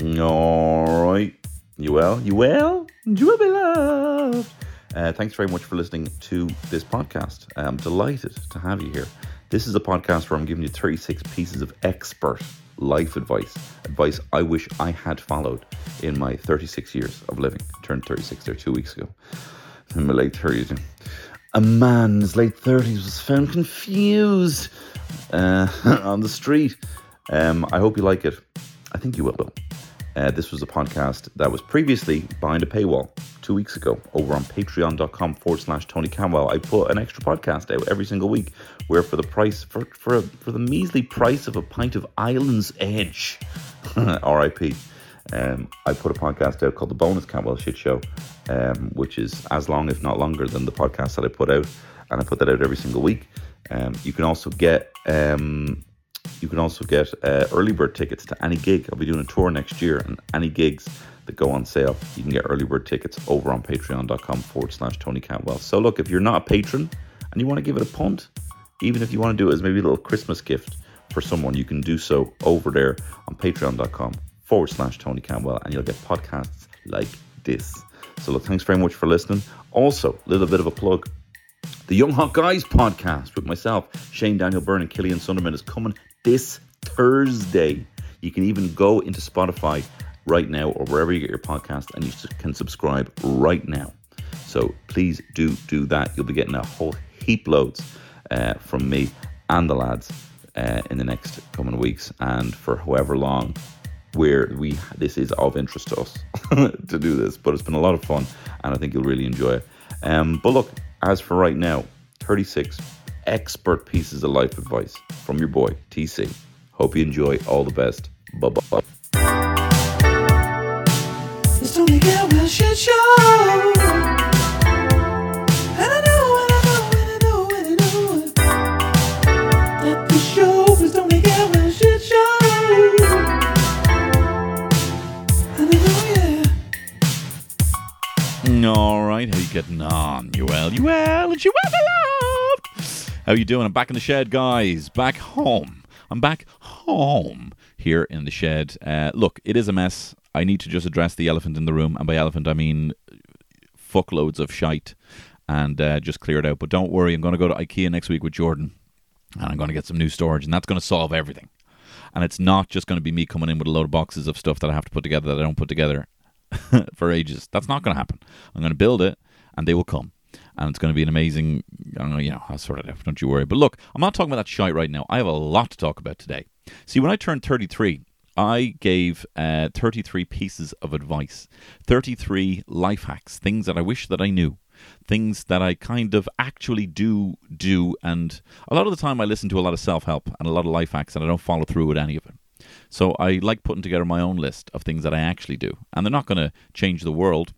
All right. You well? You well? You will be loved. Uh, thanks very much for listening to this podcast. I'm delighted to have you here. This is a podcast where I'm giving you 36 pieces of expert life advice. Advice I wish I had followed in my 36 years of living. I turned 36 there two weeks ago. In my late 30s. A man in his late 30s was found confused uh, on the street. Um, I hope you like it. I think you will. Uh, this was a podcast that was previously behind a paywall two weeks ago over on patreon.com forward slash Tony Cantwell. I put an extra podcast out every single week where for the price, for, for, for the measly price of a pint of Island's Edge, RIP, um, I put a podcast out called The Bonus Cantwell Shit Show, um, which is as long, if not longer, than the podcast that I put out. And I put that out every single week. Um, you can also get um, you can also get uh, early bird tickets to any gig. I'll be doing a tour next year, and any gigs that go on sale, you can get early bird tickets over on patreon.com forward slash Tony Cantwell. So, look, if you're not a patron and you want to give it a punt, even if you want to do it as maybe a little Christmas gift for someone, you can do so over there on patreon.com forward slash Tony Cantwell, and you'll get podcasts like this. So, look, thanks very much for listening. Also, a little bit of a plug. The Young Hot Guys podcast with myself, Shane Daniel Byrne, and Killian Sundermann is coming this Thursday. You can even go into Spotify right now or wherever you get your podcast and you can subscribe right now. So please do do that. You'll be getting a whole heap loads uh, from me and the lads uh, in the next coming weeks and for however long where we this is of interest to us to do this. But it's been a lot of fun and I think you'll really enjoy it. Um, but look, as for right now, 36 expert pieces of life advice from your boy, TC. Hope you enjoy. All the best. Bye bye. It's Tony Cantwell Shit Show. All right, how you getting on? You well? You well? And you well, beloved? How you doing? I'm back in the shed, guys. Back home. I'm back home here in the shed. Uh, look, it is a mess. I need to just address the elephant in the room, and by elephant I mean fuckloads of shite, and uh, just clear it out. But don't worry, I'm going to go to IKEA next week with Jordan, and I'm going to get some new storage, and that's going to solve everything. And it's not just going to be me coming in with a load of boxes of stuff that I have to put together that I don't put together for ages. That's not going to happen. I'm going to build it, and they will come and it's going to be an amazing. I don't know, you know, I'll sort it out. Don't you worry. But look, I'm not talking about that shite right now. I have a lot to talk about today. See, when I turned 33, I gave uh, 33 pieces of advice, 33 life hacks, things that I wish that I knew, things that I kind of actually do do. And a lot of the time, I listen to a lot of self help and a lot of life hacks, and I don't follow through with any of it. So I like putting together my own list of things that I actually do, and they're not going to change the world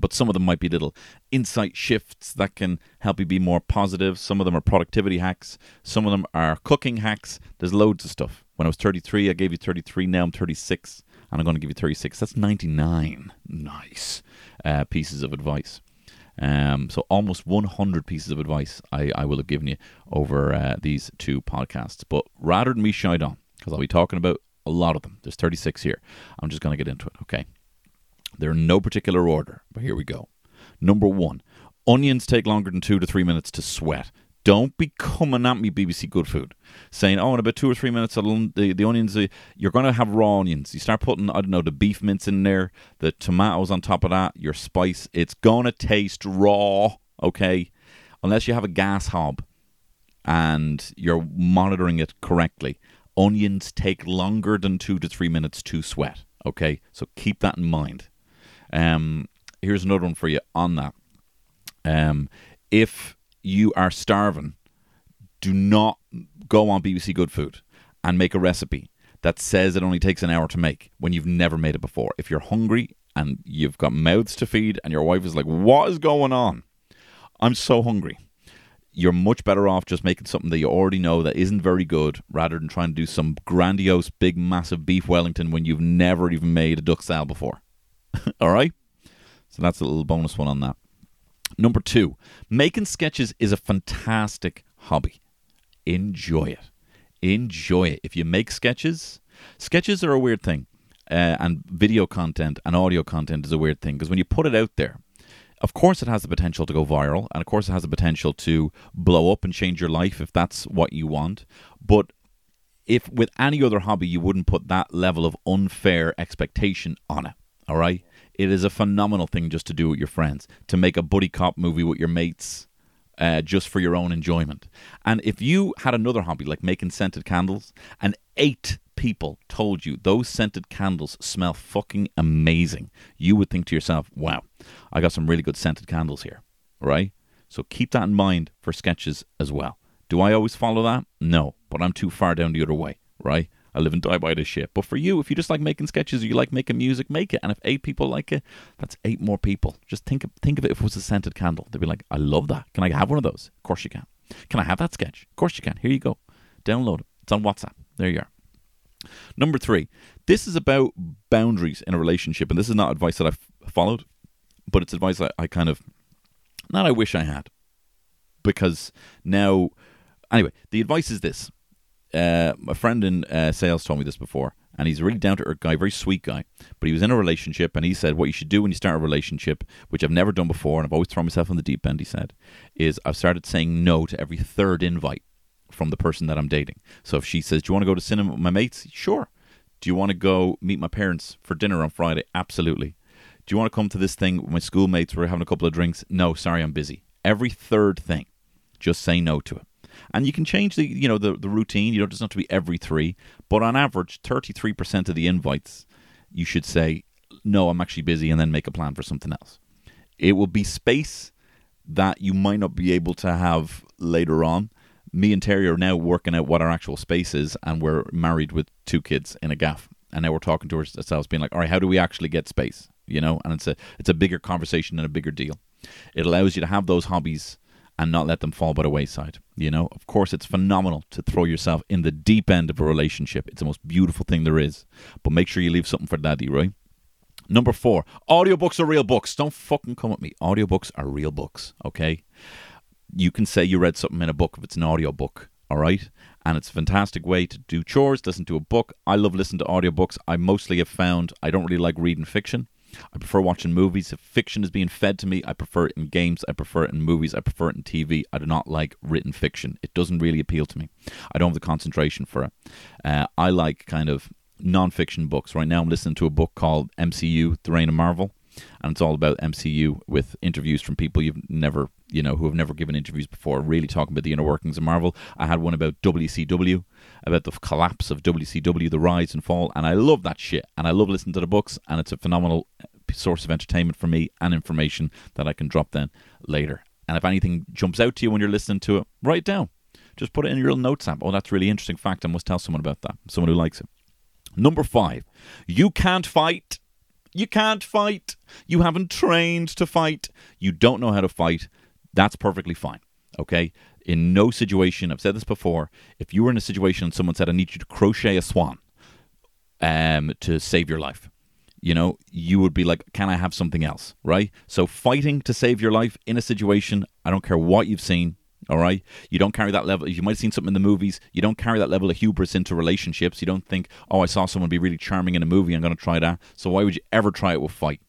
but some of them might be little insight shifts that can help you be more positive. Some of them are productivity hacks. Some of them are cooking hacks. There's loads of stuff. When I was 33, I gave you 33. Now I'm 36, and I'm going to give you 36. That's 99 nice uh, pieces of advice. Um, so almost 100 pieces of advice I, I will have given you over uh, these two podcasts. But rather than me shine on, because I'll be talking about a lot of them. There's 36 here. I'm just going to get into it, okay? They're in no particular order, but here we go. Number one, onions take longer than two to three minutes to sweat. Don't be coming at me, BBC Good Food, saying, oh, in about two or three minutes, the, the onions, uh, you're going to have raw onions. You start putting, I don't know, the beef mince in there, the tomatoes on top of that, your spice. It's going to taste raw, okay? Unless you have a gas hob and you're monitoring it correctly. Onions take longer than two to three minutes to sweat, okay? So keep that in mind. Um, here's another one for you on that. Um, if you are starving, do not go on BBC Good Food and make a recipe that says it only takes an hour to make when you've never made it before. If you're hungry and you've got mouths to feed and your wife is like, What is going on? I'm so hungry. You're much better off just making something that you already know that isn't very good rather than trying to do some grandiose, big, massive beef Wellington when you've never even made a duck sal before. All right? So that's a little bonus one on that. Number two, making sketches is a fantastic hobby. Enjoy it. Enjoy it. If you make sketches, sketches are a weird thing. uh, and video content and audio content is a weird thing because when you put it out there, of course it has the potential to go viral, and of course it has the potential to blow up and change your life if that's what you want. But if with any other hobby you wouldn't put that level of unfair expectation on it, all right? It is a phenomenal thing just to do with your friends, to make a buddy cop movie with your mates. Uh, just for your own enjoyment. And if you had another hobby like making scented candles, and eight people told you those scented candles smell fucking amazing, you would think to yourself, wow, I got some really good scented candles here, right? So keep that in mind for sketches as well. Do I always follow that? No, but I'm too far down the other way, right? I live and die by this shit. But for you, if you just like making sketches or you like making music, make it. And if eight people like it, that's eight more people. Just think of, think of it if it was a scented candle. They'd be like, I love that. Can I have one of those? Of course you can. Can I have that sketch? Of course you can. Here you go. Download it. It's on WhatsApp. There you are. Number three, this is about boundaries in a relationship. And this is not advice that I've followed, but it's advice I, I kind of, not I wish I had. Because now, anyway, the advice is this uh, a friend in uh, sales told me this before, and he's a really down to earth guy, very sweet guy. But he was in a relationship, and he said, What you should do when you start a relationship, which I've never done before, and I've always thrown myself in the deep end, he said, is I've started saying no to every third invite from the person that I'm dating. So if she says, Do you want to go to cinema with my mates? Sure. Do you want to go meet my parents for dinner on Friday? Absolutely. Do you want to come to this thing with my schoolmates? We're having a couple of drinks. No, sorry, I'm busy. Every third thing, just say no to it and you can change the you know the, the routine. You don't just have to be every three but on average 33% of the invites you should say no i'm actually busy and then make a plan for something else. It will be space that you might not be able to have later on. Me and terry are now working out what our actual space is and we're married with two kids in a gaff. And now we're talking to ourselves being like all right how do we actually get space? You know? And it's a it's a bigger conversation and a bigger deal. It allows you to have those hobbies and not let them fall by the wayside. You know, of course, it's phenomenal to throw yourself in the deep end of a relationship. It's the most beautiful thing there is. But make sure you leave something for daddy, right? Number four, audiobooks are real books. Don't fucking come at me. Audiobooks are real books, okay? You can say you read something in a book if it's an audiobook, all right? And it's a fantastic way to do chores, listen to a book. I love listening to audiobooks. I mostly have found I don't really like reading fiction. I prefer watching movies. If fiction is being fed to me, I prefer it in games. I prefer it in movies. I prefer it in TV. I do not like written fiction. It doesn't really appeal to me. I don't have the concentration for it. Uh, I like kind of non-fiction books. Right now, I'm listening to a book called MCU: The Reign of Marvel, and it's all about MCU with interviews from people you've never, you know, who have never given interviews before, really talking about the inner workings of Marvel. I had one about WCW, about the collapse of WCW, the rise and fall, and I love that shit. And I love listening to the books, and it's a phenomenal uh, source of entertainment for me and information that I can drop then later. And if anything jumps out to you when you're listening to it, write it down. Just put it in your little notes app. Oh, that's really interesting fact. I must tell someone about that. Someone who likes it. Number five, you can't fight you can't fight. You haven't trained to fight. You don't know how to fight. That's perfectly fine. Okay? In no situation, I've said this before, if you were in a situation and someone said, I need you to crochet a swan um, to save your life, you know, you would be like, Can I have something else? Right? So, fighting to save your life in a situation, I don't care what you've seen, all right. You don't carry that level. You might have seen something in the movies. You don't carry that level of hubris into relationships. You don't think, oh, I saw someone be really charming in a movie. I'm going to try that. So why would you ever try it with fight?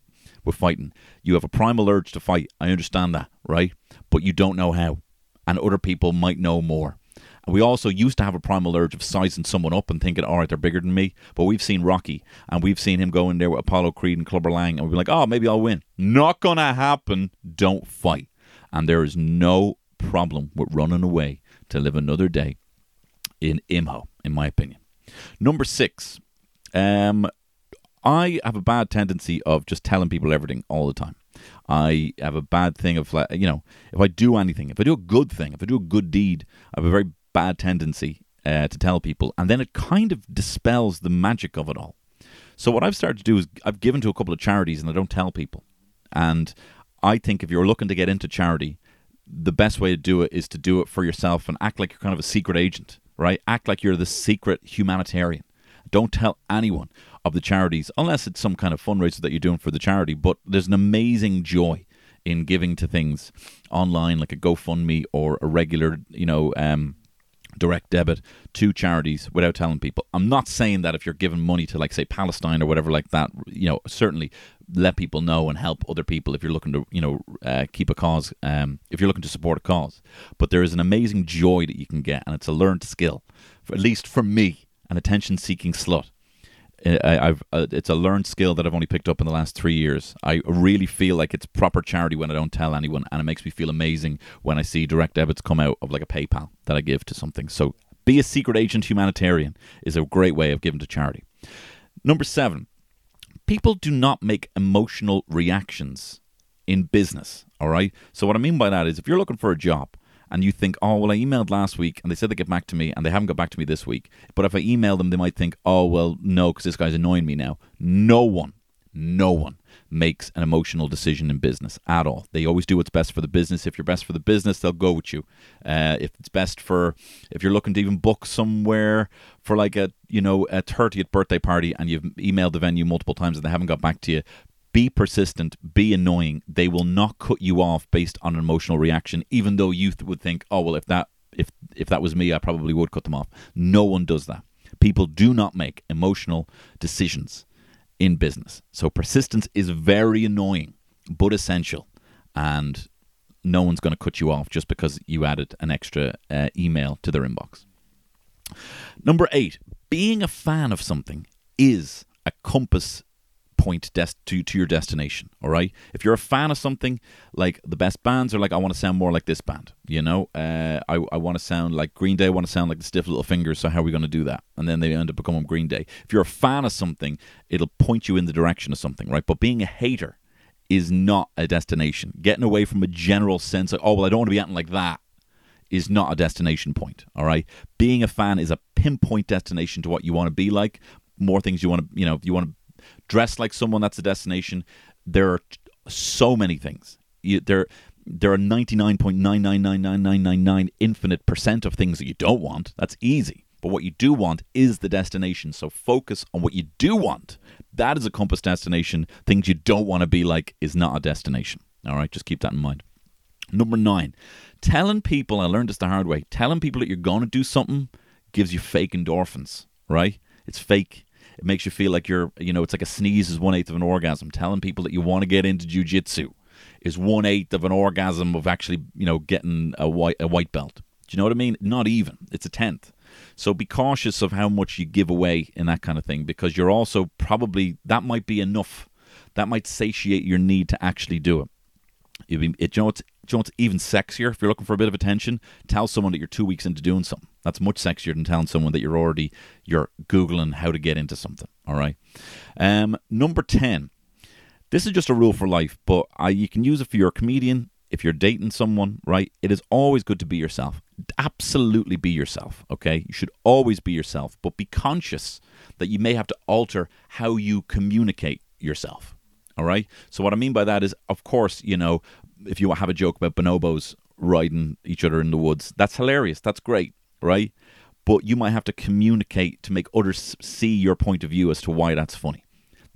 With fighting, you have a primal urge to fight. I understand that, right? But you don't know how, and other people might know more. And we also used to have a primal urge of sizing someone up and thinking, all right, they're bigger than me. But we've seen Rocky, and we've seen him go in there with Apollo Creed and Clubber Lang, and we'd be like, oh, maybe I'll win. Not gonna happen. Don't fight. And there is no problem with running away to live another day in Imho, in my opinion. Number six, um, I have a bad tendency of just telling people everything all the time. I have a bad thing of, like, you know, if I do anything, if I do a good thing, if I do a good deed, I have a very bad tendency uh, to tell people, and then it kind of dispels the magic of it all. So what I've started to do is I've given to a couple of charities, and I don't tell people. And I think if you're looking to get into charity, the best way to do it is to do it for yourself and act like you're kind of a secret agent, right? Act like you're the secret humanitarian. Don't tell anyone of the charities unless it's some kind of fundraiser that you're doing for the charity. But there's an amazing joy in giving to things online, like a GoFundMe or a regular, you know, um, direct debit to charities without telling people. I'm not saying that if you're giving money to like say Palestine or whatever like that, you know, certainly let people know and help other people if you're looking to, you know, uh, keep a cause, um, if you're looking to support a cause. But there is an amazing joy that you can get, and it's a learned skill, at least for me, an attention-seeking slut. Uh, I, have uh, it's a learned skill that I've only picked up in the last three years. I really feel like it's proper charity when I don't tell anyone, and it makes me feel amazing when I see direct debits come out of like a PayPal that I give to something. So, be a secret agent humanitarian is a great way of giving to charity. Number seven, people do not make emotional reactions in business. All right. So what I mean by that is, if you're looking for a job and you think, oh, well, I emailed last week and they said they'd get back to me and they haven't got back to me this week. But if I email them, they might think, oh, well, no, because this guy's annoying me now. No one, no one makes an emotional decision in business at all. They always do what's best for the business. If you're best for the business, they'll go with you. Uh, if it's best for, if you're looking to even book somewhere for like a, you know, a 30th birthday party and you've emailed the venue multiple times and they haven't got back to you, be persistent, be annoying. They will not cut you off based on an emotional reaction, even though you would think, oh well, if that if if that was me, I probably would cut them off. No one does that. People do not make emotional decisions in business. So persistence is very annoying, but essential, and no one's going to cut you off just because you added an extra uh, email to their inbox. Number eight, being a fan of something is a compass point des- to to your destination. All right. If you're a fan of something, like the best bands are like, I want to sound more like this band. You know, uh, I I want to sound like Green Day. I want to sound like the Stiff Little Fingers. So how are we going to do that? And then they end up becoming Green Day. If you're a fan of something, it'll point you in the direction of something, right? But being a hater is not a destination. Getting away from a general sense of, oh well, I don't want to be acting like that is not a destination point. All right. Being a fan is a pinpoint destination to what you want to be like. More things you want to, you know, you want to dress like someone that's a destination. There are so many things. You, there, there are ninety nine point nine nine nine nine nine nine nine infinite percent of things that you don't want. That's easy. But what you do want is the destination. So focus on what you do want. That is a compass destination. Things you don't want to be like is not a destination. All right, just keep that in mind. Number nine, telling people, I learned this the hard way, telling people that you're going to do something gives you fake endorphins, right? It's fake. It makes you feel like you're, you know, it's like a sneeze is one eighth of an orgasm. Telling people that you want to get into jujitsu is one eighth of an orgasm of actually, you know, getting a white a white belt. Do you know what I mean? Not even. It's a tenth. So be cautious of how much you give away in that kind of thing because you're also probably that might be enough. That might satiate your need to actually do it. It, you know, it's, you know, it's even sexier if you're looking for a bit of attention. Tell someone that you're two weeks into doing something. That's much sexier than telling someone that you're already you're googling how to get into something. All right. Um, number ten. This is just a rule for life, but uh, you can use it for your comedian. If you're dating someone, right? It is always good to be yourself. Absolutely be yourself. Okay, you should always be yourself, but be conscious that you may have to alter how you communicate yourself. All right. So what I mean by that is, of course, you know, if you have a joke about bonobos riding each other in the woods, that's hilarious. That's great right? But you might have to communicate to make others see your point of view as to why that's funny.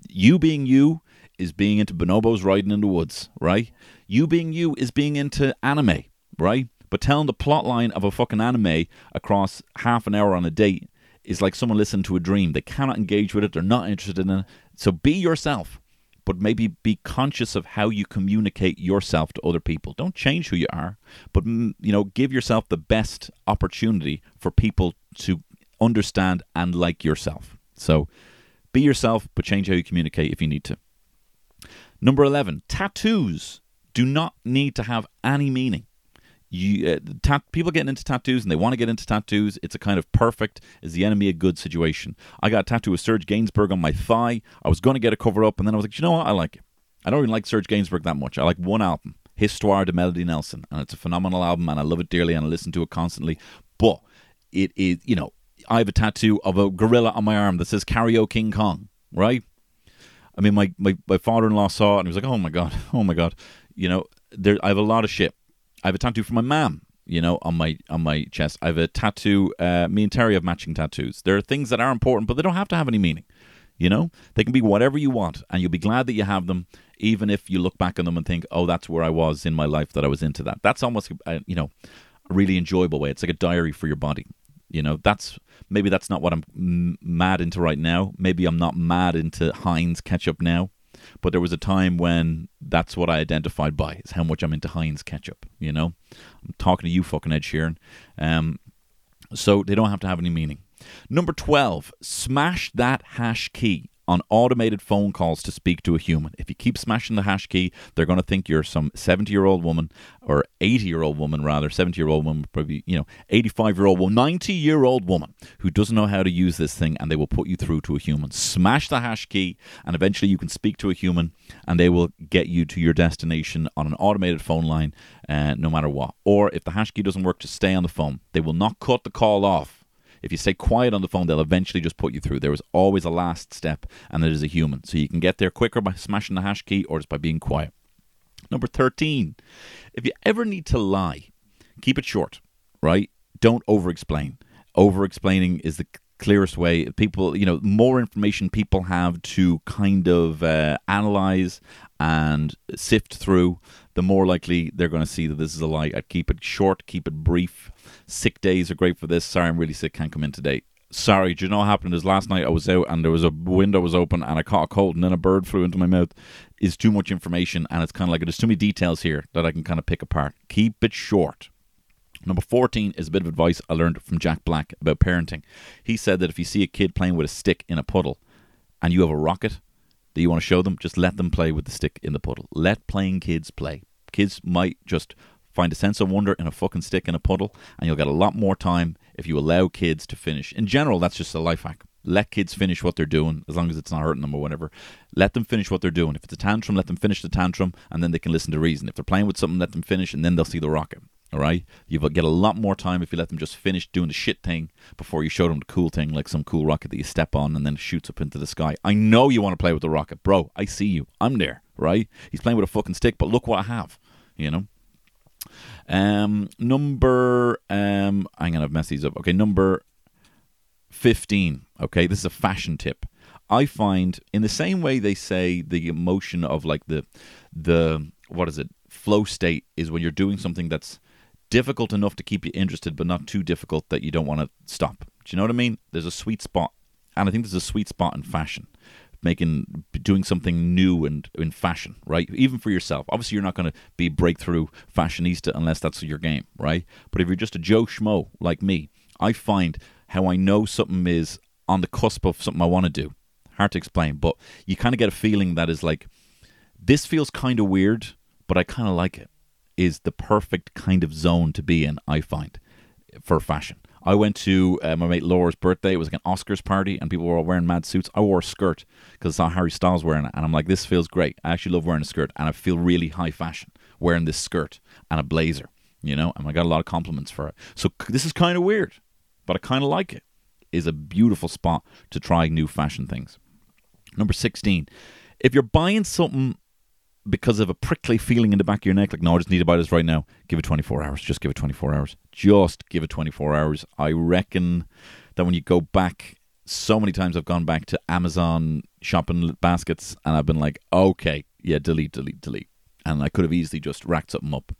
You being you is being into bonobos riding in the woods, right? You being you is being into anime, right? But telling the plot line of a fucking anime across half an hour on a date is like someone listening to a dream. They cannot engage with it. They're not interested in it. So be yourself but maybe be conscious of how you communicate yourself to other people. Don't change who you are, but mm, you know, give yourself the best opportunity for people to understand and like yourself. So be yourself, but change how you communicate if you need to. Number 11, tattoos do not need to have any meaning you uh, people getting into tattoos and they want to get into tattoos. It's a kind of perfect is the enemy a good situation. I got a tattoo of Serge Gainsbourg on my thigh. I was going to get it covered up, and then I was like, you know what? I like it. I don't even like Serge Gainsbourg that much. I like one album, Histoire de Melody Nelson, and it's a phenomenal album, and I love it dearly, and I listen to it constantly. But it is, you know, I have a tattoo of a gorilla on my arm that says Karaoke King Kong," right? I mean, my, my, my father in law saw it and he was like, "Oh my god, oh my god," you know. There, I have a lot of shit I have a tattoo for my mom, you know, on my on my chest. I have a tattoo. Uh, me and Terry have matching tattoos. There are things that are important, but they don't have to have any meaning. You know, they can be whatever you want, and you'll be glad that you have them, even if you look back on them and think, "Oh, that's where I was in my life that I was into that." That's almost, uh, you know, a really enjoyable way. It's like a diary for your body. You know, that's maybe that's not what I'm m- mad into right now. Maybe I'm not mad into Heinz ketchup now, but there was a time when that's what I identified by is how much I'm into Heinz ketchup. You know, I'm talking to you, fucking Ed Sheeran. Um, so they don't have to have any meaning. Number 12, smash that hash key on automated phone calls to speak to a human. If you keep smashing the hash key, they're going to think you're some 70 year old woman or 80 year old woman, rather, 70 year old woman, probably, you know, 85 year old woman, 90 year old woman who doesn't know how to use this thing and they will put you through to a human. Smash the hash key and eventually you can speak to a human and they will get you to your destination on an automated phone line uh, no matter what. Or if the hash key doesn't work, just stay on the phone. They will not cut the call off if you stay quiet on the phone, they'll eventually just put you through. There is always a last step, and it is a human. So you can get there quicker by smashing the hash key or just by being quiet. Number 13, if you ever need to lie, keep it short, right? Don't over explain. Over explaining is the clearest way. People, you know, more information people have to kind of uh, analyze and sift through, the more likely they're going to see that this is a lie. I'd keep it short, keep it brief. Sick days are great for this. Sorry, I'm really sick, can't come in today. Sorry, do you know what happened? Is last night I was out and there was a window was open and I caught a cold and then a bird flew into my mouth. Is too much information and it's kind of like there's too many details here that I can kind of pick apart. Keep it short. Number 14 is a bit of advice I learned from Jack Black about parenting. He said that if you see a kid playing with a stick in a puddle and you have a rocket that you want to show them, just let them play with the stick in the puddle. Let playing kids play. Kids might just find a sense of wonder in a fucking stick in a puddle, and you'll get a lot more time if you allow kids to finish. In general, that's just a life hack. Let kids finish what they're doing, as long as it's not hurting them or whatever. Let them finish what they're doing. If it's a tantrum, let them finish the tantrum, and then they can listen to reason. If they're playing with something, let them finish, and then they'll see the rocket. All right, you get a lot more time if you let them just finish doing the shit thing before you show them the cool thing, like some cool rocket that you step on and then shoots up into the sky. I know you want to play with the rocket, bro. I see you. I'm there. Right? He's playing with a fucking stick, but look what I have. You know. Um, number um, I'm gonna mess these up. Okay, number fifteen. Okay, this is a fashion tip. I find in the same way they say the emotion of like the the what is it flow state is when you're doing something that's difficult enough to keep you interested, but not too difficult that you don't want to stop. Do you know what I mean? There's a sweet spot, and I think there's a sweet spot in fashion making doing something new and in fashion, right? Even for yourself. Obviously, you're not going to be breakthrough fashionista unless that's your game, right? But if you're just a Joe schmo like me, I find how I know something is on the cusp of something I want to do. Hard to explain, but you kind of get a feeling that is like this feels kind of weird, but I kind of like it. Is the perfect kind of zone to be in, I find, for fashion. I went to uh, my mate Laura's birthday. It was like an Oscars party, and people were all wearing mad suits. I wore a skirt because I saw Harry Styles wearing it, and I'm like, this feels great. I actually love wearing a skirt, and I feel really high fashion wearing this skirt and a blazer, you know. And I got a lot of compliments for it. So this is kind of weird, but I kind of like it. Is a beautiful spot to try new fashion things. Number sixteen, if you're buying something because of a prickly feeling in the back of your neck, like, no, I just need to buy this right now. Give it 24 hours. Just give it 24 hours. Just give it 24 hours. I reckon that when you go back, so many times I've gone back to Amazon shopping baskets and I've been like, okay, yeah, delete, delete, delete. And I could have easily just racked something up.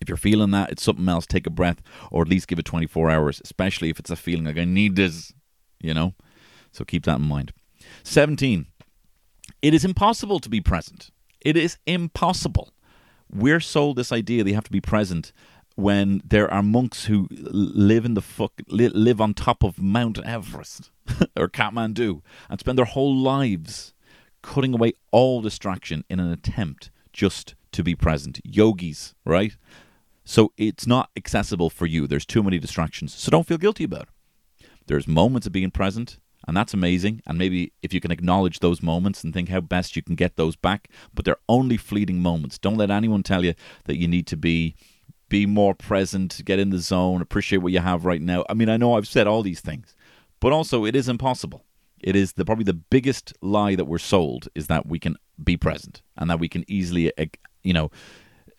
If you're feeling that, it's something else, take a breath or at least give it 24 hours, especially if it's a feeling like I need this, you know? So keep that in mind. 17. It is impossible to be present. It is impossible. We're sold this idea they have to be present when there are monks who live in the fuck live on top of Mount Everest or Kathmandu and spend their whole lives cutting away all distraction in an attempt just to be present. Yogis, right? So it's not accessible for you. There's too many distractions. So don't feel guilty about it. There's moments of being present and that's amazing. And maybe if you can acknowledge those moments and think how best you can get those back, but they're only fleeting moments. Don't let anyone tell you that you need to be be more present, get in the zone, appreciate what you have right now. I mean, I know I've said all these things, but also it is impossible. It is the probably the biggest lie that we're sold is that we can be present and that we can easily, you know,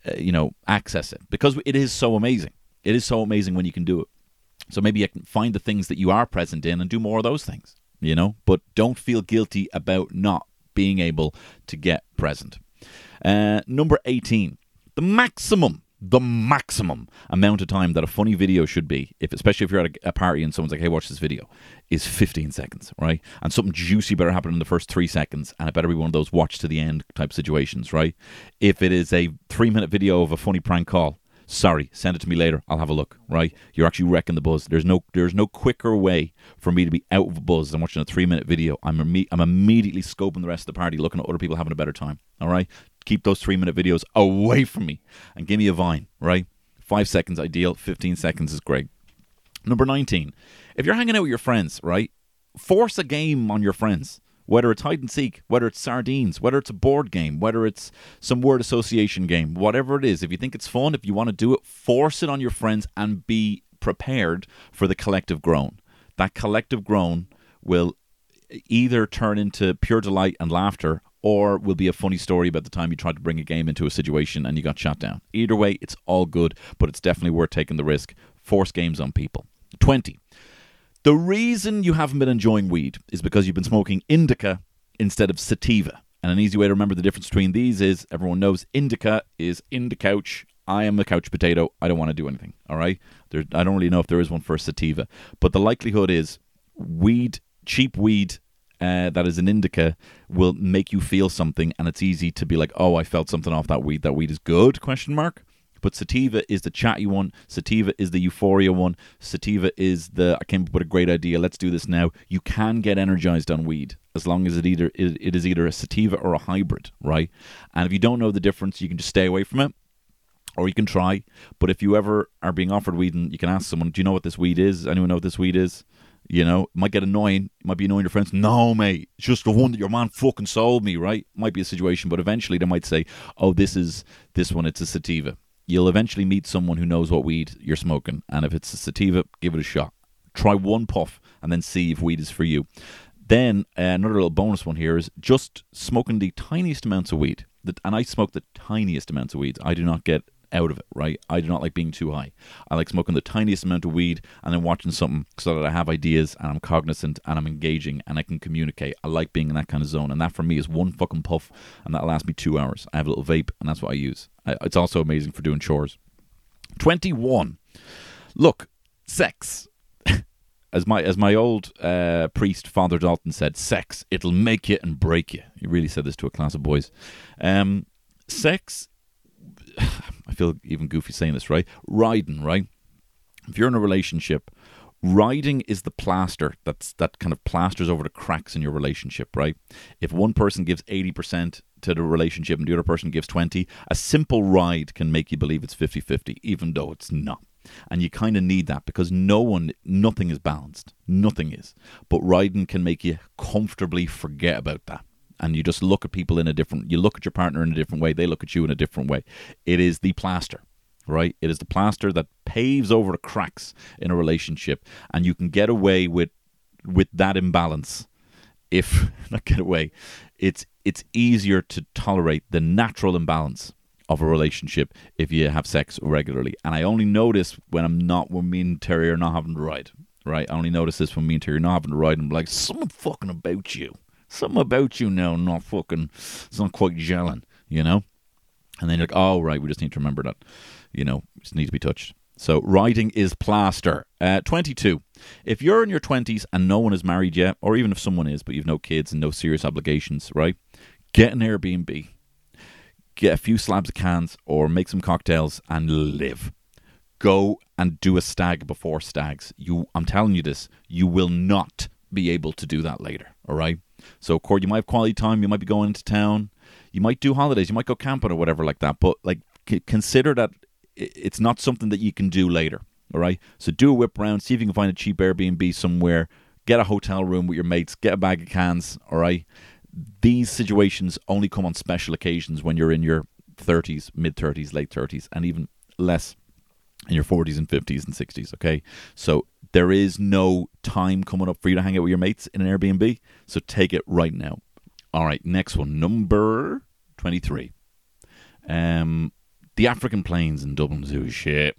uh, you know, access it because it is so amazing. It is so amazing when you can do it. So maybe you can find the things that you are present in and do more of those things, you know, but don't feel guilty about not being able to get present. Uh, number 18, the maximum the maximum amount of time that a funny video should be, if especially if you're at a, a, party and someone's like, "Hey, watch this video," is 15 seconds, right? And something juicy better happen in the first three seconds, and it better be one of those watch to the end type situations, right? If it is a three minute video of a funny prank call, sorry, send it to me later. I'll have a look, right? You're actually wrecking the buzz. There's no there's no quicker way for me to be out of a buzz than watching a three minute video. I'm imme- I'm immediately scoping the rest of the party, looking at other people having a better time. All right, keep those three minute videos away from me and give me a vine, right? Five seconds ideal, 15 seconds is great. Number 19, if you're hanging out with your friends, right? Force a game on your friends whether it's hide and seek, whether it's sardines, whether it's a board game, whether it's some word association game, whatever it is, if you think it's fun, if you want to do it, force it on your friends and be prepared for the collective groan. That collective groan will either turn into pure delight and laughter or will be a funny story about the time you tried to bring a game into a situation and you got shot down. Either way, it's all good, but it's definitely worth taking the risk. Force games on people. 20. The reason you haven't been enjoying weed is because you've been smoking indica instead of sativa. And an easy way to remember the difference between these is everyone knows indica is in the couch. I am the couch potato. I don't want to do anything. All right. There, I don't really know if there is one for sativa, but the likelihood is weed, cheap weed uh, that is an indica will make you feel something, and it's easy to be like, "Oh, I felt something off that weed. That weed is good?" Question mark. But sativa is the chatty one. Sativa is the euphoria one. Sativa is the I came up with a great idea. Let's do this now. You can get energized on weed as long as it either it, it is either a sativa or a hybrid, right? And if you don't know the difference, you can just stay away from it. Or you can try, but if you ever are being offered weed and you can ask someone, "Do you know what this weed is? Anyone know what this weed is?" You know, it might get annoying. It might be annoying your friends. No, mate, it's just the one that your man fucking sold me, right? Might be a situation, but eventually they might say, "Oh, this is this one. It's a sativa." You'll eventually meet someone who knows what weed you're smoking. And if it's a sativa, give it a shot. Try one puff and then see if weed is for you. Then uh, another little bonus one here is just smoking the tiniest amounts of weed. And I smoke the tiniest amounts of weed. I do not get out of it, right? I do not like being too high. I like smoking the tiniest amount of weed and then watching something so that I have ideas and I'm cognizant and I'm engaging and I can communicate. I like being in that kind of zone. And that for me is one fucking puff and that'll last me two hours. I have a little vape and that's what I use. It's also amazing for doing chores. 21. Look, sex. as my as my old uh, priest Father Dalton said, sex it'll make you and break you. He really said this to a class of boys. Um, sex I feel even goofy saying this, right? Riding, right? If you're in a relationship, riding is the plaster that's that kind of plasters over the cracks in your relationship, right? If one person gives 80% to the relationship and the other person gives 20, a simple ride can make you believe it's 50-50 even though it's not. And you kind of need that because no one, nothing is balanced. Nothing is. But riding can make you comfortably forget about that and you just look at people in a different you look at your partner in a different way they look at you in a different way it is the plaster right it is the plaster that paves over the cracks in a relationship and you can get away with with that imbalance if not get away it's it's easier to tolerate the natural imbalance of a relationship if you have sex regularly and i only notice when i'm not when me and terry are not having to ride right i only notice this when me and terry are not having to ride and I'm like something fucking about you something about you now not fucking, it's not quite gelling, you know? And then you're like, oh, right, we just need to remember that, you know, just need to be touched. So riding is plaster. Uh, 22. If you're in your 20s and no one is married yet, or even if someone is, but you've no kids and no serious obligations, right? Get an Airbnb, get a few slabs of cans, or make some cocktails and live. Go and do a stag before stags. You, I'm telling you this, you will not be able to do that later. All right. So, Cord, you might have quality time. You might be going into town. You might do holidays. You might go camping or whatever like that. But like, c- consider that it's not something that you can do later. All right. So do a whip around. See if you can find a cheap Airbnb somewhere. Get a hotel room with your mates. Get a bag of cans. All right. These situations only come on special occasions when you're in your 30s, mid 30s, late 30s, and even less in your 40s and 50s and 60s. Okay. So there is no time coming up for you to hang out with your mates in an Airbnb. So take it right now. All right. Next one. Number 23. Um, the African Plains in Dublin Zoo shit.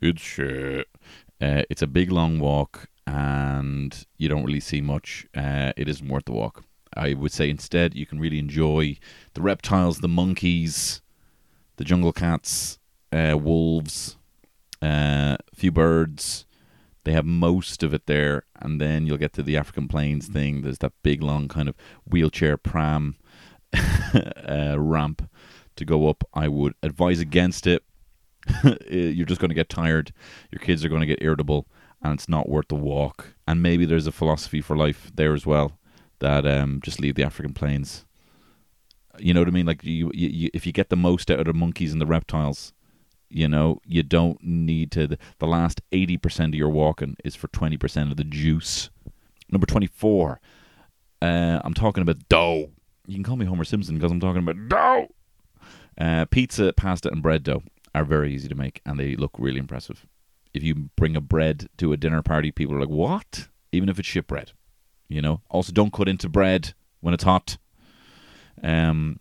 It's shit. Uh, it's a big long walk and you don't really see much. Uh, it isn't worth the walk. I would say instead you can really enjoy the reptiles, the monkeys, the jungle cats, uh, wolves, uh, a few birds. They have most of it there, and then you'll get to the African Plains thing. There's that big, long kind of wheelchair pram uh, ramp to go up. I would advise against it. You're just going to get tired. Your kids are going to get irritable, and it's not worth the walk. And maybe there's a philosophy for life there as well that um, just leave the African plains. You know what I mean? Like you, you, you, if you get the most out of the monkeys and the reptiles, you know you don't need to. The, the last eighty percent of your walking is for twenty percent of the juice. Number twenty-four. Uh, I'm talking about dough. You can call me Homer Simpson because I'm talking about dough. Uh, pizza, pasta, and bread dough are very easy to make, and they look really impressive. If you bring a bread to a dinner party, people are like, "What?" Even if it's shit bread, you know. Also, don't cut into bread when it's hot. Um,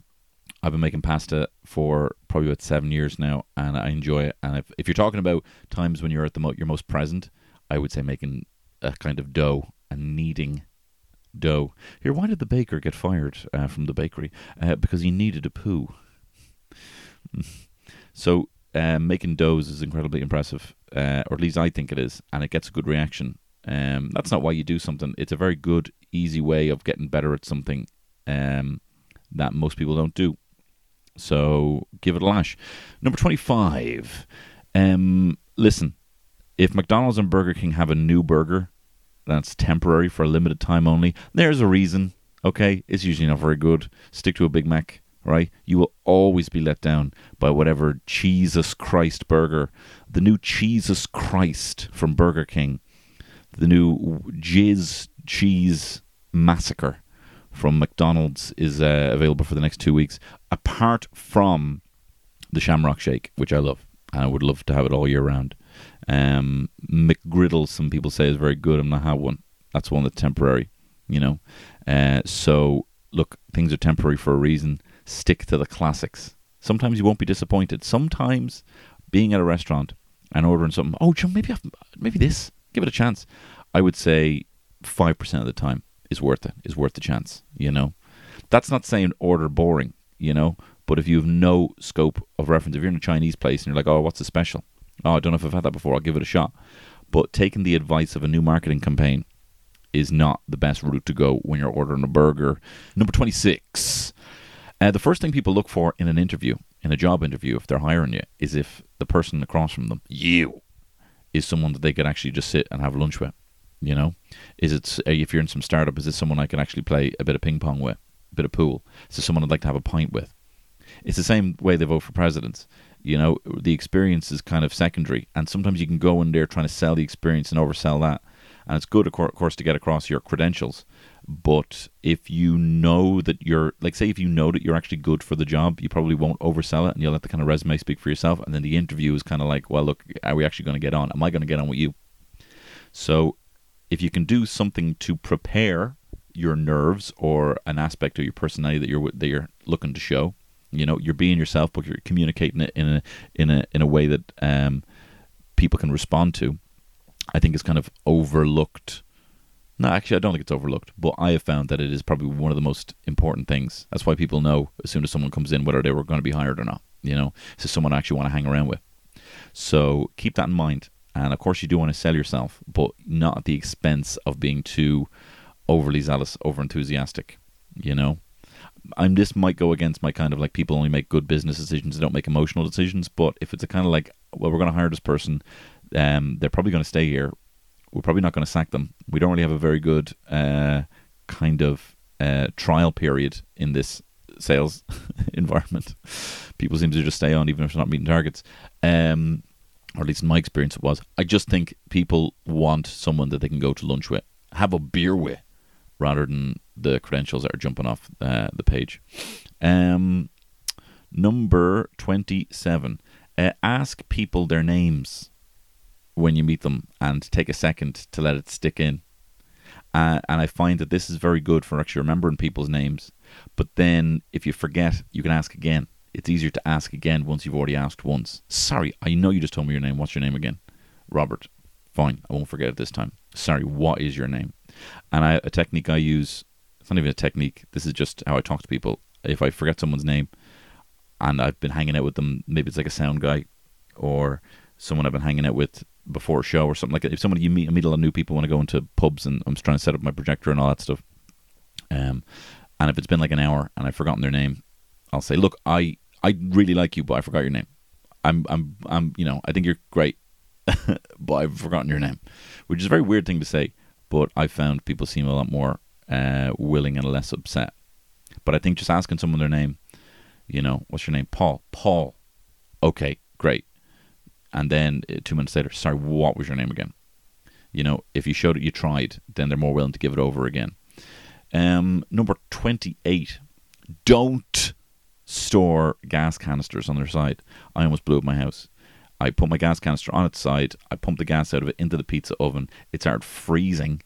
I've been making pasta for probably about seven years now, and I enjoy it. And if, if you're talking about times when you're at the mo- your most present, I would say making a kind of dough and kneading dough. Here, why did the baker get fired uh, from the bakery? Uh, because he needed a poo. so um, making doughs is incredibly impressive, uh, or at least I think it is, and it gets a good reaction. Um, that's not why you do something. It's a very good, easy way of getting better at something um, that most people don't do. So give it a lash. Number 25. Um, listen, if McDonald's and Burger King have a new burger that's temporary for a limited time only, there's a reason. Okay, it's usually not very good. Stick to a Big Mac, right? You will always be let down by whatever Jesus Christ burger, the new Jesus Christ from Burger King, the new Jizz Cheese Massacre from McDonald's is uh, available for the next two weeks. Apart from the Shamrock Shake, which I love, and I would love to have it all year round. Um, McGriddle, some people say is very good. I'm not have one. That's one that's temporary, you know. Uh, so look, things are temporary for a reason. Stick to the classics. Sometimes you won't be disappointed. Sometimes being at a restaurant and ordering something, oh, John, maybe I've, maybe this, give it a chance. I would say five percent of the time is worth it. Is worth the chance. You know, that's not saying order boring. You know, but if you have no scope of reference, if you're in a Chinese place and you're like, oh, what's the special? Oh, I don't know if I've had that before. I'll give it a shot. But taking the advice of a new marketing campaign is not the best route to go when you're ordering a burger. Number 26. Uh, the first thing people look for in an interview, in a job interview, if they're hiring you, is if the person across from them, you, is someone that they can actually just sit and have lunch with. You know, is it uh, if you're in some startup, is it someone I can actually play a bit of ping pong with, a bit of pool? Is it someone I'd like to have a pint with? It's the same way they vote for presidents. You know, the experience is kind of secondary, and sometimes you can go in there trying to sell the experience and oversell that. And it's good, of course, to get across your credentials. But if you know that you're, like, say, if you know that you're actually good for the job, you probably won't oversell it, and you'll let the kind of resume speak for yourself. And then the interview is kind of like, well, look, are we actually going to get on? Am I going to get on with you? So if you can do something to prepare your nerves or an aspect of your personality that you're that you're looking to show, you know, you're being yourself, but you're communicating it in a in a in a way that um, people can respond to. I think it's kind of overlooked. No, actually, I don't think it's overlooked, but I have found that it is probably one of the most important things. That's why people know as soon as someone comes in whether they were going to be hired or not. You know, is someone I actually want to hang around with. So keep that in mind. And of course, you do want to sell yourself, but not at the expense of being too overly zealous, over enthusiastic. You know, I'm this might go against my kind of like people only make good business decisions, they don't make emotional decisions. But if it's a kind of like, well, we're going to hire this person, um, they're probably going to stay here. We're probably not going to sack them. We don't really have a very good uh, kind of uh, trial period in this sales environment. People seem to just stay on even if they're not meeting targets. Um, or at least in my experience it was. I just think people want someone that they can go to lunch with, have a beer with, rather than the credentials that are jumping off uh, the page. Um, number 27. Uh, ask people their names when you meet them and take a second to let it stick in. Uh, and I find that this is very good for actually remembering people's names. But then if you forget, you can ask again it's easier to ask again once you've already asked once. Sorry, I know you just told me your name. What's your name again? Robert. Fine, I won't forget it this time. Sorry, what is your name? And I, a technique I use, it's not even a technique, this is just how I talk to people. If I forget someone's name and I've been hanging out with them, maybe it's like a sound guy, or someone I've been hanging out with before a show or something like that. If somebody you meet, I meet a lot of new people when I go into pubs and I'm trying to set up my projector and all that stuff. Um, and if it's been like an hour and I've forgotten their name, I'll say, "Look, I I really like you, but I forgot your name. I'm I'm I'm you know I think you're great, but I've forgotten your name," which is a very weird thing to say. But I found people seem a lot more uh, willing and less upset. But I think just asking someone their name, you know, what's your name? Paul. Paul. Okay, great. And then uh, two minutes later, sorry, what was your name again? You know, if you showed it you tried, then they're more willing to give it over again. Um, number 28. Don't store gas canisters on their side. I almost blew up my house. I put my gas canister on its side. I pumped the gas out of it into the pizza oven. It started freezing.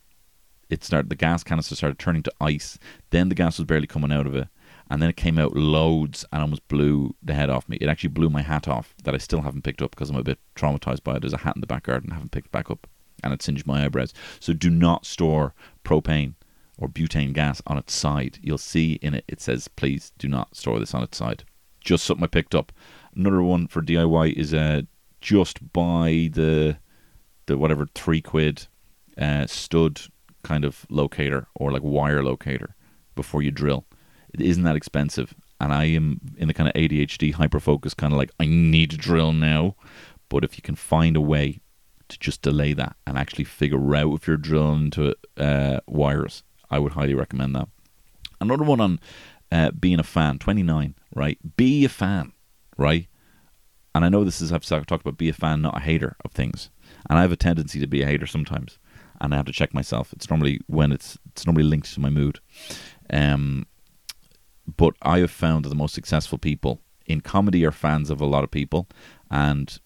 It started the gas canister started turning to ice. Then the gas was barely coming out of it, and then it came out loads and almost blew the head off me. It actually blew my hat off that I still haven't picked up because I'm a bit traumatized by it. There's a hat in the back garden I haven't picked back up, and it singed my eyebrows. So do not store propane or butane gas on its side. You'll see in it, it says, please do not store this on its side. Just something I picked up. Another one for DIY is uh, just buy the the whatever three quid uh, stud kind of locator or like wire locator before you drill. It isn't that expensive, and I am in the kind of ADHD hyper focus kind of like I need to drill now. But if you can find a way to just delay that and actually figure out if you're drilling into uh, wires I would highly recommend that. Another one on uh, being a fan, 29, right? Be a fan, right? And I know this is, I've talked about be a fan, not a hater of things. And I have a tendency to be a hater sometimes. And I have to check myself. It's normally when it's, it's normally linked to my mood. Um, but I have found that the most successful people in comedy are fans of a lot of people. And,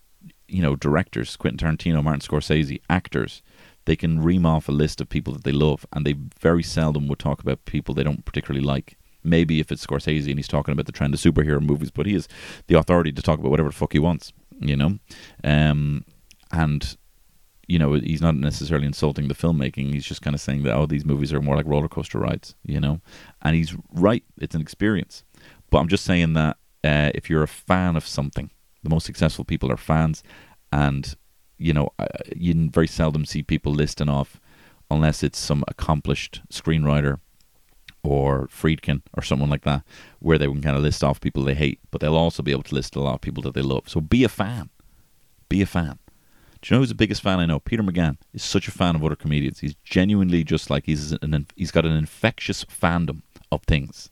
you know, directors, Quentin Tarantino, Martin Scorsese, actors, they can ream off a list of people that they love, and they very seldom would talk about people they don't particularly like. Maybe if it's Scorsese and he's talking about the trend of superhero movies, but he is the authority to talk about whatever the fuck he wants, you know. Um, and you know, he's not necessarily insulting the filmmaking. He's just kind of saying that oh, these movies are more like roller coaster rides, you know. And he's right; it's an experience. But I'm just saying that uh, if you're a fan of something, the most successful people are fans, and you know, you very seldom see people listing off unless it's some accomplished screenwriter or Friedkin or someone like that, where they can kind of list off people they hate, but they'll also be able to list a lot of people that they love. So be a fan. Be a fan. Do you know who's the biggest fan I know? Peter McGann is such a fan of other comedians. He's genuinely just like he's an he's got an infectious fandom of things.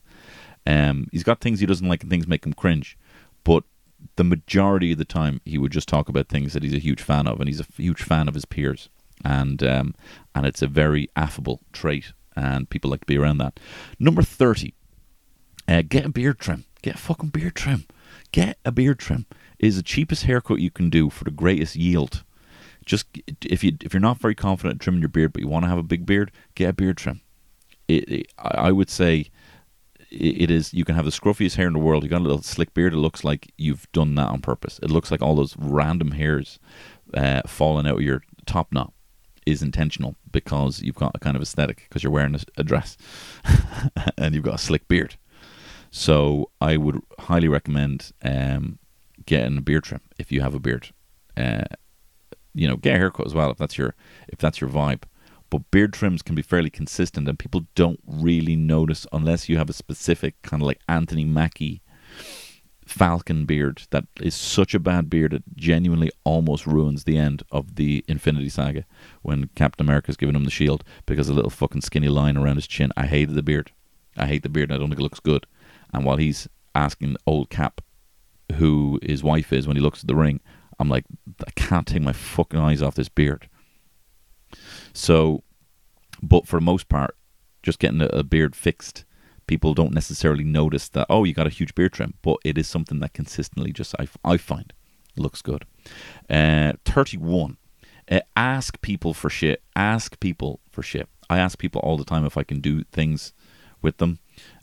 Um, he's got things he doesn't like and things make him cringe, but the majority of the time he would just talk about things that he's a huge fan of, and he's a huge fan of his peers, and um, and it's a very affable trait, and people like to be around that. Number thirty, uh, get a beard trim. Get a fucking beard trim. Get a beard trim. It is the cheapest haircut you can do for the greatest yield. Just if you if you're not very confident in trimming your beard, but you want to have a big beard, get a beard trim. It, it, I would say it is you can have the scruffiest hair in the world. You got a little slick beard. It looks like you've done that on purpose. It looks like all those random hairs uh, falling out of your top knot is intentional because you've got a kind of aesthetic because you're wearing a, a dress and you've got a slick beard. So I would highly recommend um, getting a beard trim if you have a beard. Uh, you know, get a haircut as well if that's your if that's your vibe but beard trims can be fairly consistent and people don't really notice unless you have a specific kind of like Anthony Mackie falcon beard that is such a bad beard it genuinely almost ruins the end of the Infinity Saga when Captain America's giving him the shield because a little fucking skinny line around his chin. I hated the beard. I hate the beard. I don't think it looks good. And while he's asking old Cap who his wife is when he looks at the ring, I'm like, I can't take my fucking eyes off this beard. So, but for the most part, just getting a, beard fixed, people don't necessarily notice that, oh, you got a huge beard trim, but it is something that consistently just, I, I find, looks good. Uh, 31. Uh, ask people for shit. Ask people for shit. I ask people all the time if I can do things with them.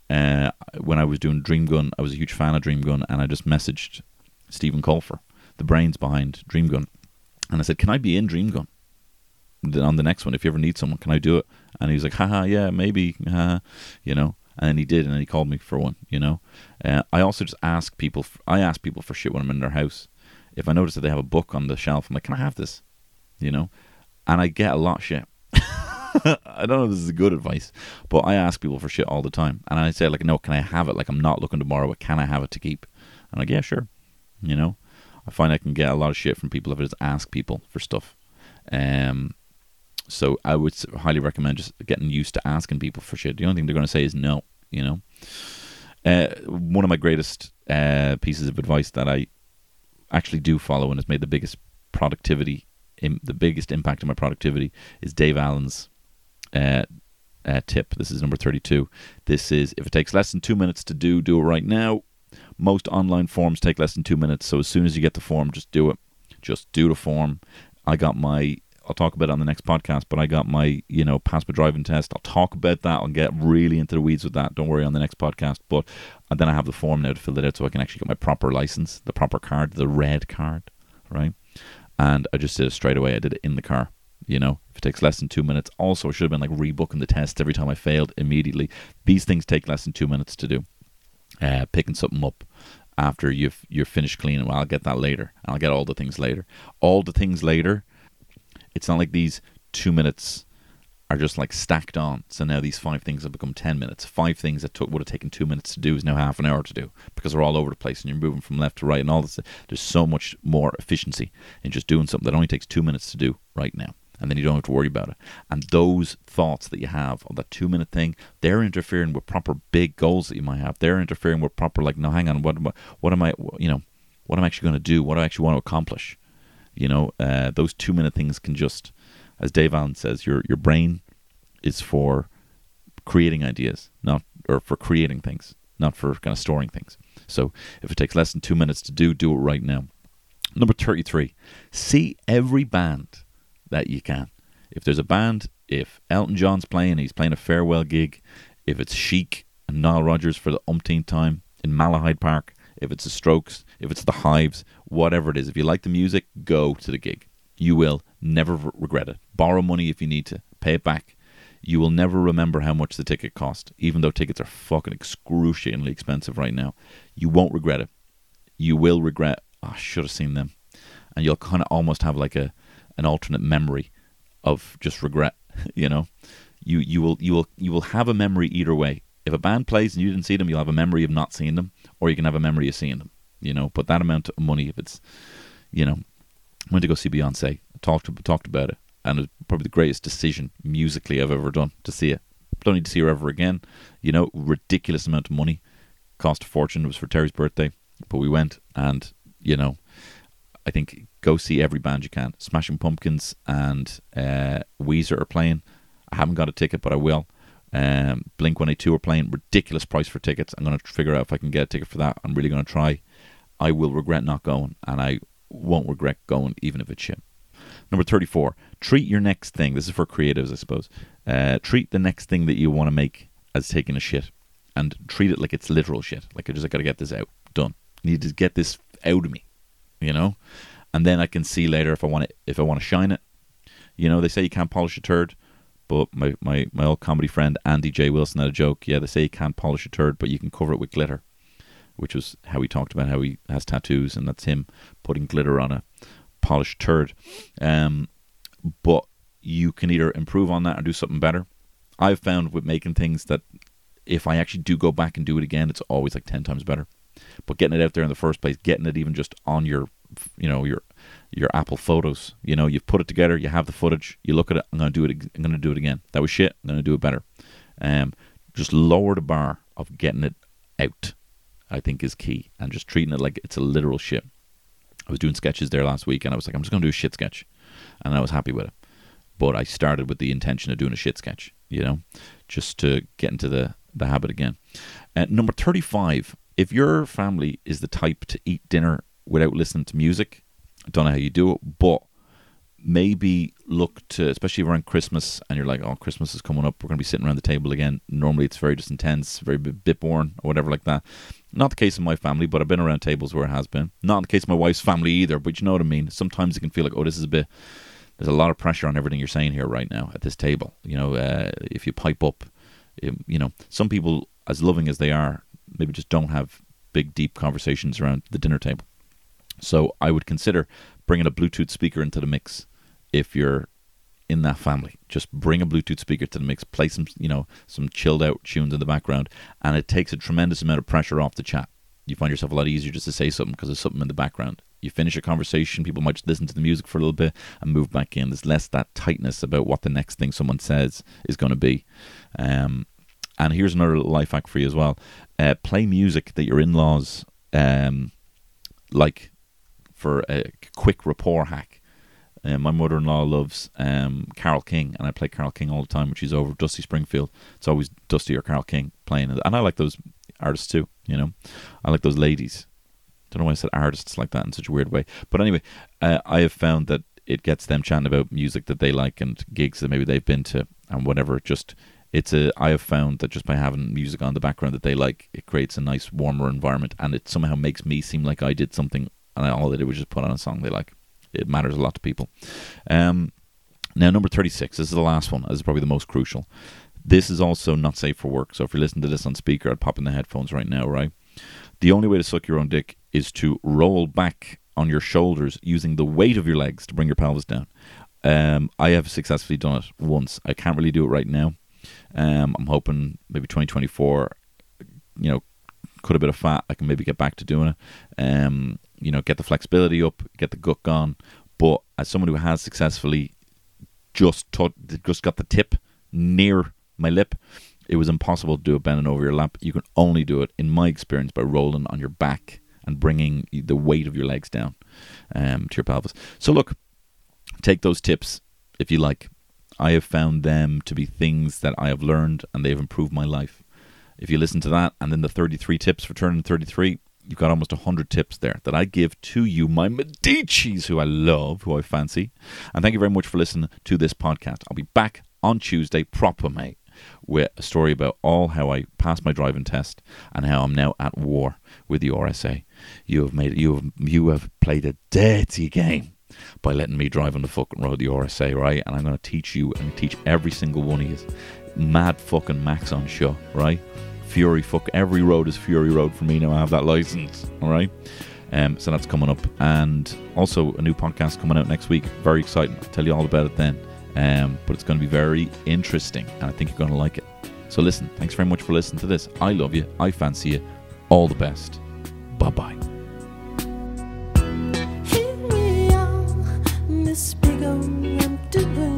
Uh, when I was doing Dream Gun, I was a huge fan of Dream Gun, and I just messaged Stephen Colfer, the brains behind Dream Gun, and I said, "Can I be in Dream Gun?" on the next one, if you ever need someone, can I do it? And he was like, haha, yeah, maybe, haha, you know. And he did, and he called me for one, you know. Uh, I also just ask people, I ask people for shit when I'm in their house. If I notice that they have a book on the shelf, I'm like, can I have this? You know, and I get a lot of shit. I don't know if this is good advice, but I ask people for shit all the time, and I say like, no, can I have it? Like I'm not looking to borrow it. Can I have it to keep? I'm like, yeah, sure. You know, I find I can get a lot of shit from people if I just ask people for stuff. Um, so I would highly recommend just getting used to asking people for shit. The only thing they're going to say is no. You know, uh, one of my greatest uh, pieces of advice that I actually do follow and has made the biggest productivity, in, the biggest impact on my productivity is Dave Allen's uh, uh, tip. This is number 32. This is if it takes less than two minutes to do, do it right now. Most online forms take less than two minutes, so as soon as you get the form, just do it. Just do the form. I got my I'll talk about it on the next podcast, but I got my, you know, pass my driving test. I'll talk about that. I'll get really into the weeds with that. Don't worry on the next podcast. But and then I have the form now to fill it out so I can actually get my proper license, the proper card, the red card, right? And I just did it straight away. I did it in the car. You know, if it takes less than two minutes. Also, I should have been like rebooking the test every time I failed immediately. These things take less than two minutes to do. Uh, picking something up after you've you're finished cleaning. Well, I'll get that later. I'll get all the things later. All the things later it's not like these two minutes are just like stacked on. So now these five things have become 10 minutes. Five things that took, would have taken two minutes to do is now half an hour to do because they're all over the place and you're moving from left to right and all this. There's so much more efficiency in just doing something that only takes two minutes to do right now. And then you don't have to worry about it. And those thoughts that you have on that two minute thing, they're interfering with proper big goals that you might have. They're interfering with proper, like, no, hang on, what, what, what am I, you know, what am I actually going to do? What do I actually want to accomplish? You know, uh, those two minute things can just, as Dave Allen says, your your brain is for creating ideas, not or for creating things, not for kind of storing things. So if it takes less than two minutes to do, do it right now. Number thirty-three, see every band that you can. If there's a band, if Elton John's playing, he's playing a farewell gig. If it's Chic and Nile Rodgers for the umpteenth time in Malahide Park, if it's the Strokes, if it's the Hives, whatever it is. If you like the music, go to the gig. You will never regret it. Borrow money if you need to, pay it back. You will never remember how much the ticket cost, even though tickets are fucking excruciatingly expensive right now. You won't regret it. You will regret, oh, I should have seen them. And you'll kind of almost have like a an alternate memory of just regret, you know. You you will you will you will have a memory either way. If a band plays and you didn't see them, you'll have a memory of not seeing them, or you can have a memory of seeing them you know. But that amount of money, if it's, you know, went to go see Beyonce, talked talked about it, and probably the greatest decision musically I've ever done to see it. Don't need to see her ever again. You know, ridiculous amount of money, cost a fortune. It was for Terry's birthday, but we went, and you know, I think go see every band you can. Smashing Pumpkins and uh, Weezer are playing. I haven't got a ticket, but I will. Um, Blink 182 are playing. Ridiculous price for tickets. I'm going to figure out if I can get a ticket for that. I'm really going to try. I will regret not going, and I won't regret going even if it's shit. Number 34, treat your next thing. This is for creatives, I suppose. Uh, treat the next thing that you want to make as taking a shit and treat it like it's literal shit. Like I just got to get this out, done. Need to get this out of me, you know, and then I can see later if I want it. If I want to shine it, you know, they say you can't polish a turd, but my my my old comedy friend Andy J Wilson had a joke. Yeah, they say you can't polish a turd, but you can cover it with glitter which was how he talked about how he has tattoos, and that's him putting glitter on a polished turd. Um, but you can either improve on that or do something better. I've found with making things that if I actually do go back and do it again, it's always like ten times better. But getting it out there in the first place, getting it even just on your, you know, your your Apple Photos, you know, you've put it together, you have the footage, you look at it. I'm gonna do it. I'm gonna do it again. That was shit. I'm gonna do it better. Um, just lower the bar of getting it out I think is key, and just treating it like it's a literal shit. I was doing sketches there last week, and I was like, I'm just to do a shit sketch, and I was happy with it. But I started with the intention of doing a shit sketch, you know, just to get into the the habit again. Uh, number thirty-five. If your family is the type to eat dinner without listening to music, Don't know how you do it, but maybe look to, especially around Christmas, and you're like, oh, Christmas is coming up. We're going to be sitting around the table again. Normally, it's very just intense, very bit boring, or whatever like that. Not the case in my family, but I've been around tables where it has been. Not the case of my wife's family either, but you know what I mean. Sometimes it can feel like, oh, this is a bit. There's a lot of pressure on everything you're saying here right now at this table. You know, uh, if you pipe up, you know, some people, as loving as they are, maybe just don't have big, deep conversations around the dinner table. So I would consider bringing a Bluetooth speaker into the mix if you're in that family. Just bring a Bluetooth speaker to the mix, play some, you know, some chilled out tunes in the background, and it takes a tremendous amount of pressure off the chat. You find yourself a lot easier just to say something because there's something in the background. You finish a conversation, people might just listen to the music for a little bit and move back in. There's less that tightness about what the next thing someone says is going to be. Um, and here's another life hack for you as well: uh, play music that your in-laws um, like for a quick rapport hack. Uh, my mother-in-law loves um, Carole King, and I play Carole King all the time when she's over. Dusty Springfield, it's always Dusty or Carole King playing, and I like those artists too. You know, I like those ladies. Don't know why I said artists like that in such a weird way, but anyway, uh, I have found that it gets them chatting about music that they like and gigs that maybe they've been to and whatever. Just it's a I have found that just by having music on the background that they like, it creates a nice warmer environment, and it somehow makes me seem like I did something, and all they did was just put on a song they like it matters a lot to people. Um, now, number 36, this is the last one. This is probably the most crucial. This is also not safe for work. So if you're listening to this on speaker, I'd pop in the headphones right now, right? The only way to suck your own dick is to roll back on your shoulders using the weight of your legs to bring your pelvis down. Um, I have successfully done it once. I can't really do it right now. Um, I'm hoping maybe 2024, you know, cut a bit of fat. I can maybe get back to doing it. Um, you know, get the flexibility up, get the gut gone. But as someone who has successfully just taught, just got the tip near my lip, it was impossible to do a bending over your lap. You can only do it, in my experience, by rolling on your back and bringing the weight of your legs down um, to your pelvis. So look, take those tips if you like. I have found them to be things that I have learned and they've improved my life. If you listen to that and then the 33 tips for turning 33, You've got almost 100 tips there that I give to you, my Medicis, who I love, who I fancy. And thank you very much for listening to this podcast. I'll be back on Tuesday, proper, mate, with a story about all how I passed my driving test and how I'm now at war with the RSA. You have made you have you have played a dirty game by letting me drive on the fucking road, the RSA, right? And I'm going to teach you and teach every single one of you. Mad fucking Max on show, right? Fury. Fuck, every road is Fury Road for me now. I have that license. All right. Um, so that's coming up. And also a new podcast coming out next week. Very exciting. I'll tell you all about it then. Um, but it's going to be very interesting. And I think you're going to like it. So listen, thanks very much for listening to this. I love you. I fancy you. All the best. Bye bye. Here we are, big empty.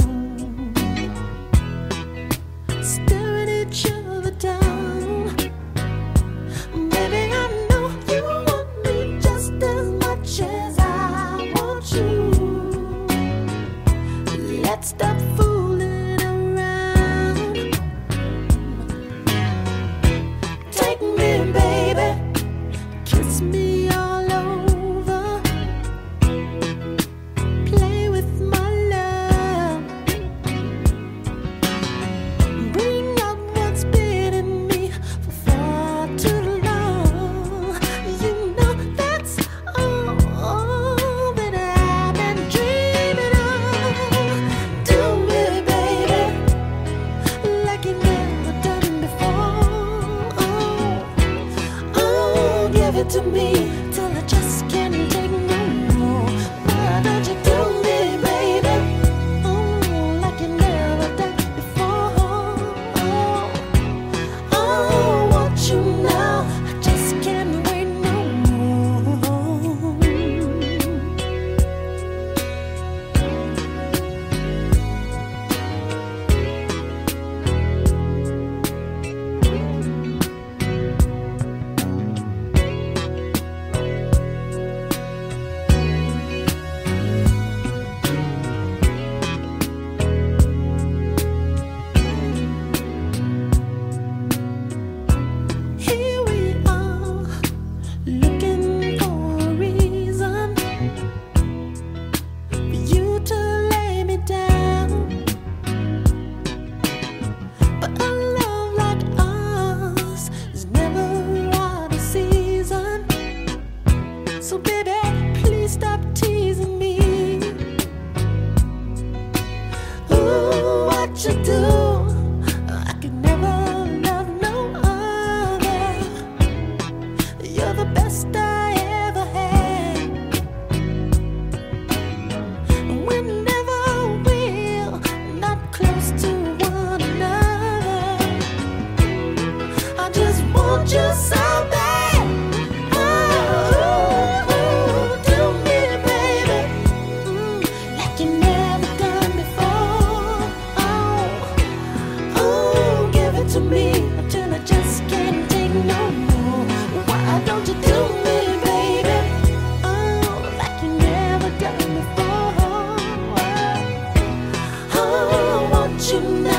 就能